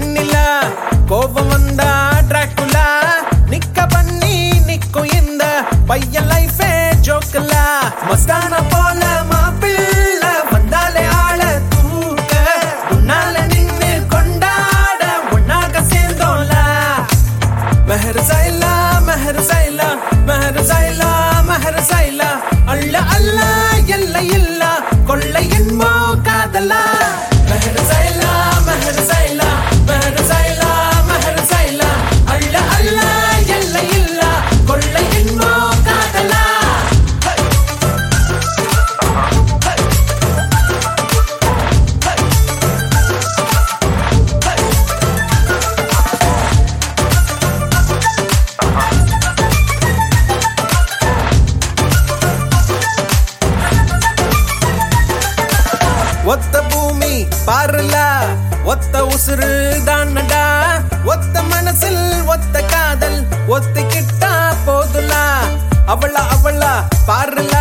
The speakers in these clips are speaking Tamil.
பெண்ணில் அவளா அவளா பாருல.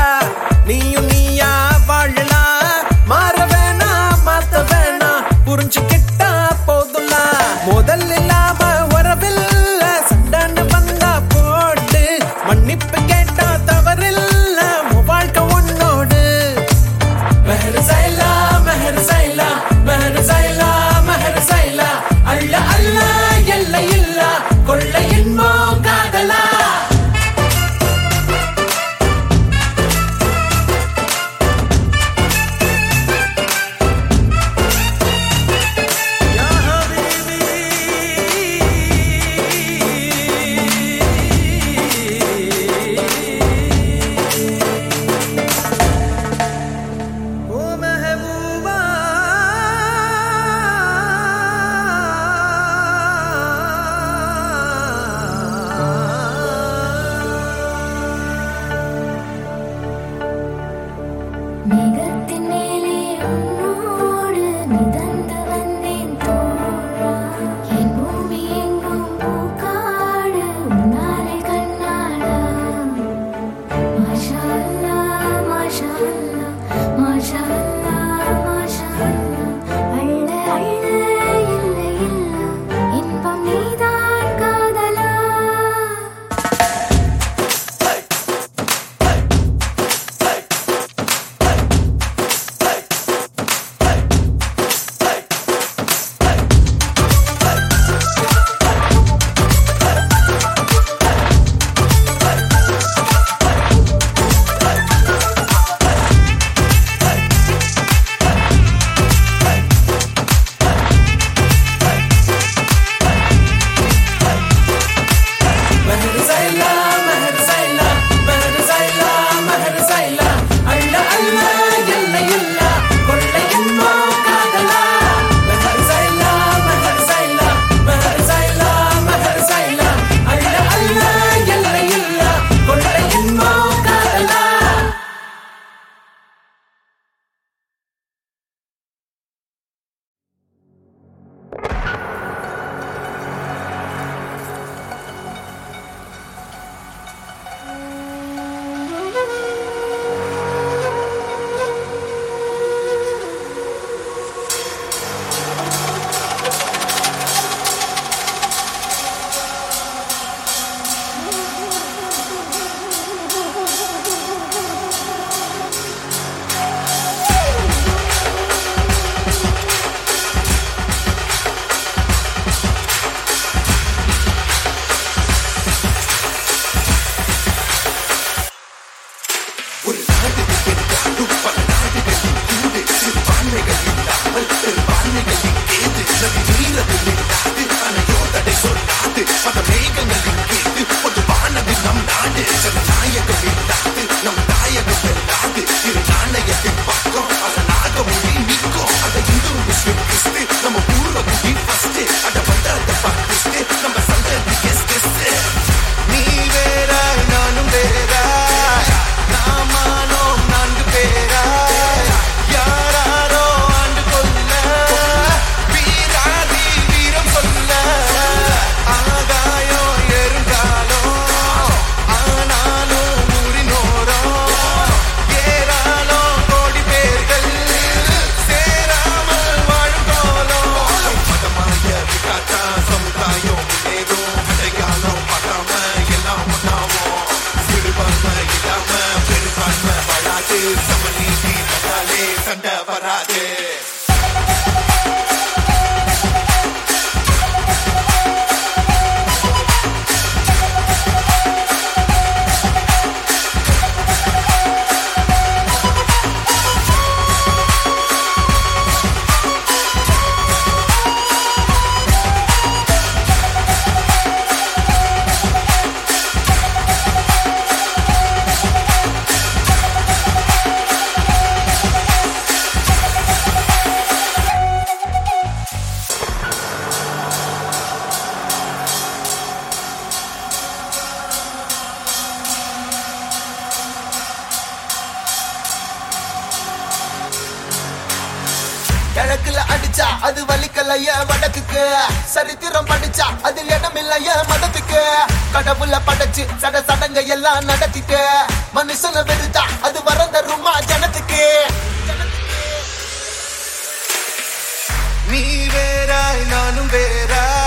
look at me, look at me. Yeah. கிழக்குல அடிச்சா அது வலிக்கலைய வடக்குக்கு சரித்திரம் படிச்சா அது இடமில்லைய மதத்துக்கு? கடவுள படைச்சு சட சடங்க எல்லாம் நடத்திட்டு மனுஷன வெறுத்தா அது வரந்தருமா ஜனத்துக்கு? நீ வேறாய் நானும் வேறாய்.